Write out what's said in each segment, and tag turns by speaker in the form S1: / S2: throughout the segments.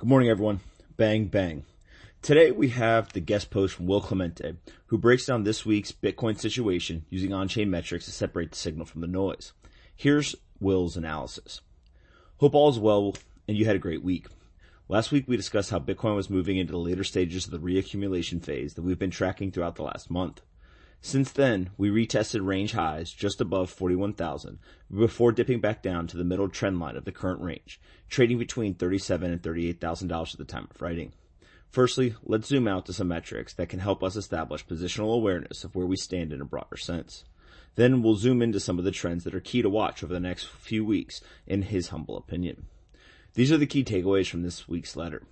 S1: Good morning, everyone. Bang, bang. Today we have the guest post from Will Clemente, who breaks down this week's Bitcoin situation using on-chain metrics to separate the signal from the noise. Here's Will's analysis. Hope all is well and you had a great week. Last week we discussed how Bitcoin was moving into the later stages of the reaccumulation phase that we've been tracking throughout the last month. Since then, we retested range highs just above 41,000 before dipping back down to the middle trend line of the current range, trading between $37 and $38,000 at the time of writing. Firstly, let's zoom out to some metrics that can help us establish positional awareness of where we stand in a broader sense. Then we'll zoom into some of the trends that are key to watch over the next few weeks in his humble opinion. These are the key takeaways from this week's letter.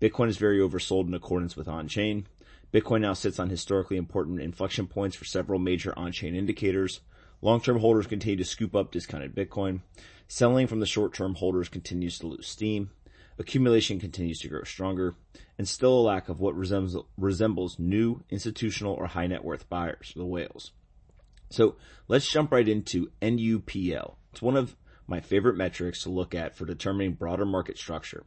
S1: Bitcoin is very oversold in accordance with on-chain. Bitcoin now sits on historically important inflection points for several major on-chain indicators. Long-term holders continue to scoop up discounted Bitcoin. Selling from the short-term holders continues to lose steam. Accumulation continues to grow stronger. And still a lack of what resembles, resembles new institutional or high net worth buyers, the whales. So let's jump right into NUPL. It's one of my favorite metrics to look at for determining broader market structure.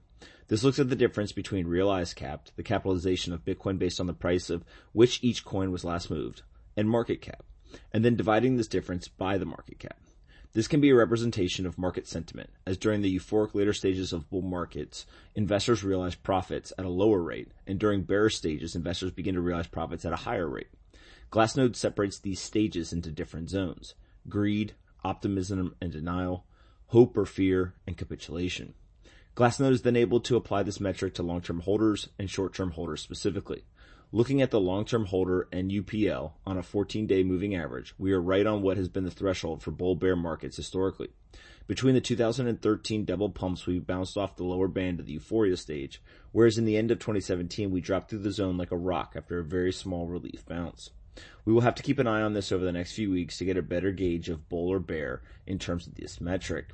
S1: This looks at the difference between realized cap, the capitalization of Bitcoin based on the price of which each coin was last moved, and market cap, and then dividing this difference by the market cap. This can be a representation of market sentiment, as during the euphoric later stages of bull markets, investors realize profits at a lower rate, and during bearish stages, investors begin to realize profits at a higher rate. Glassnode separates these stages into different zones. Greed, optimism and denial, hope or fear, and capitulation. Glassnode is then able to apply this metric to long-term holders and short-term holders specifically. Looking at the long-term holder NUPL on a 14-day moving average, we are right on what has been the threshold for bull bear markets historically. Between the 2013 double pumps, we bounced off the lower band of the euphoria stage, whereas in the end of 2017, we dropped through the zone like a rock after a very small relief bounce. We will have to keep an eye on this over the next few weeks to get a better gauge of bull or bear in terms of this metric.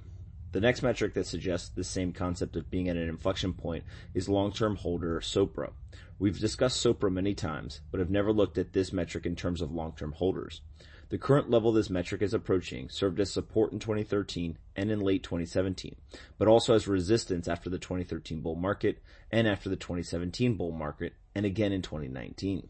S1: The next metric that suggests the same concept of being at an inflection point is long-term holder SOPR. We've discussed SOPR many times, but have never looked at this metric in terms of long-term holders. The current level this metric is approaching served as support in 2013 and in late 2017, but also as resistance after the 2013 bull market and after the 2017 bull market and again in 2019.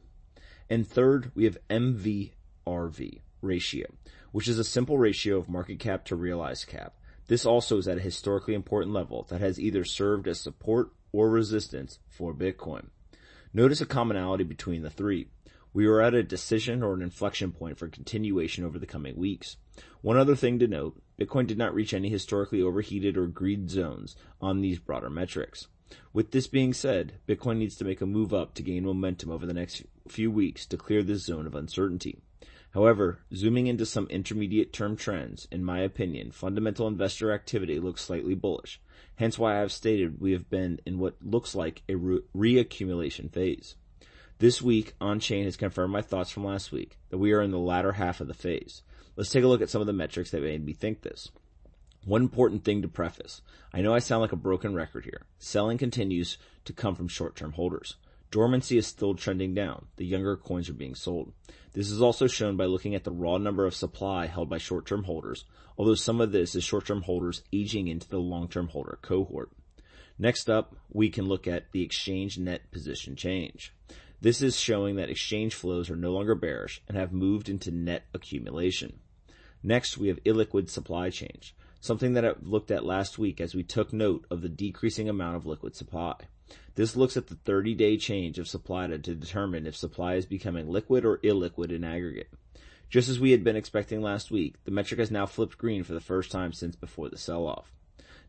S1: And third, we have MVRV ratio, which is a simple ratio of market cap to realized cap this also is at a historically important level that has either served as support or resistance for Bitcoin. Notice a commonality between the three. We are at a decision or an inflection point for continuation over the coming weeks. One other thing to note, Bitcoin did not reach any historically overheated or greed zones on these broader metrics. With this being said, Bitcoin needs to make a move up to gain momentum over the next few weeks to clear this zone of uncertainty. However, zooming into some intermediate term trends, in my opinion, fundamental investor activity looks slightly bullish. Hence why I have stated we have been in what looks like a re- reaccumulation phase. This week, on-chain has confirmed my thoughts from last week that we are in the latter half of the phase. Let's take a look at some of the metrics that made me think this. One important thing to preface. I know I sound like a broken record here. Selling continues to come from short-term holders. Dormancy is still trending down. The younger coins are being sold. This is also shown by looking at the raw number of supply held by short-term holders, although some of this is short-term holders aging into the long-term holder cohort. Next up, we can look at the exchange net position change. This is showing that exchange flows are no longer bearish and have moved into net accumulation. Next, we have illiquid supply change, something that I looked at last week as we took note of the decreasing amount of liquid supply. This looks at the 30 day change of supply to determine if supply is becoming liquid or illiquid in aggregate. Just as we had been expecting last week, the metric has now flipped green for the first time since before the sell off.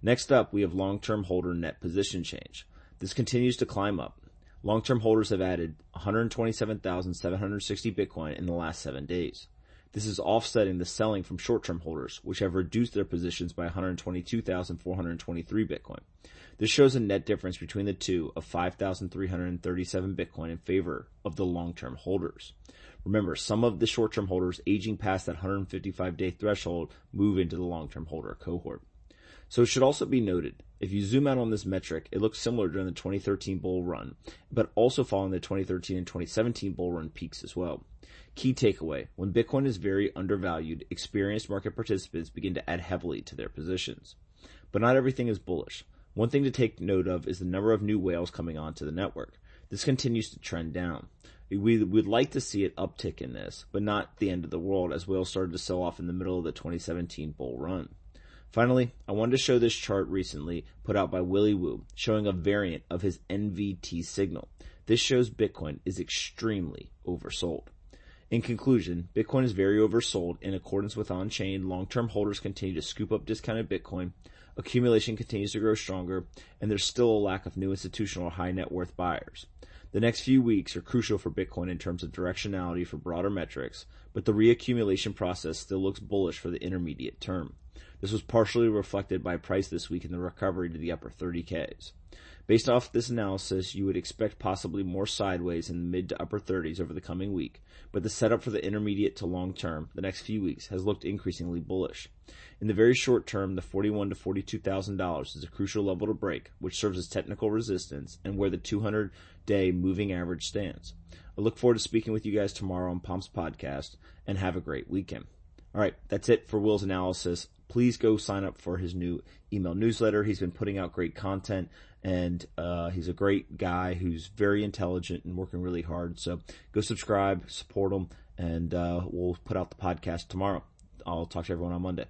S1: Next up, we have long-term holder net position change. This continues to climb up. Long-term holders have added 127,760 Bitcoin in the last seven days. This is offsetting the selling from short-term holders, which have reduced their positions by 122,423 Bitcoin. This shows a net difference between the two of 5,337 Bitcoin in favor of the long-term holders. Remember, some of the short-term holders aging past that 155 day threshold move into the long-term holder cohort. So it should also be noted, if you zoom out on this metric, it looks similar during the 2013 bull run, but also following the 2013 and 2017 bull run peaks as well. Key takeaway, when Bitcoin is very undervalued, experienced market participants begin to add heavily to their positions. But not everything is bullish. One thing to take note of is the number of new whales coming onto the network. This continues to trend down. We would like to see it uptick in this, but not the end of the world as whales started to sell off in the middle of the 2017 bull run. Finally, I wanted to show this chart recently put out by Willy Woo, showing a variant of his NVT signal. This shows Bitcoin is extremely oversold. In conclusion, Bitcoin is very oversold in accordance with on-chain. Long-term holders continue to scoop up discounted Bitcoin. Accumulation continues to grow stronger, and there's still a lack of new institutional or high net worth buyers. The next few weeks are crucial for Bitcoin in terms of directionality for broader metrics, but the reaccumulation process still looks bullish for the intermediate term. This was partially reflected by price this week in the recovery to the upper 30Ks. Based off this analysis, you would expect possibly more sideways in the mid to upper 30s over the coming week, but the setup for the intermediate to long term, the next few weeks, has looked increasingly bullish. In the very short term, the 41 to 42,000 dollars is a crucial level to break, which serves as technical resistance and where the 200 day moving average stands. I look forward to speaking with you guys tomorrow on Pomp's podcast and have a great weekend. All right, that's it for Will's analysis. Please go sign up for his new email newsletter. He's been putting out great content and uh, he's a great guy who's very intelligent and working really hard. So go subscribe, support him, and uh, we'll put out the podcast tomorrow. I'll talk to everyone on Monday.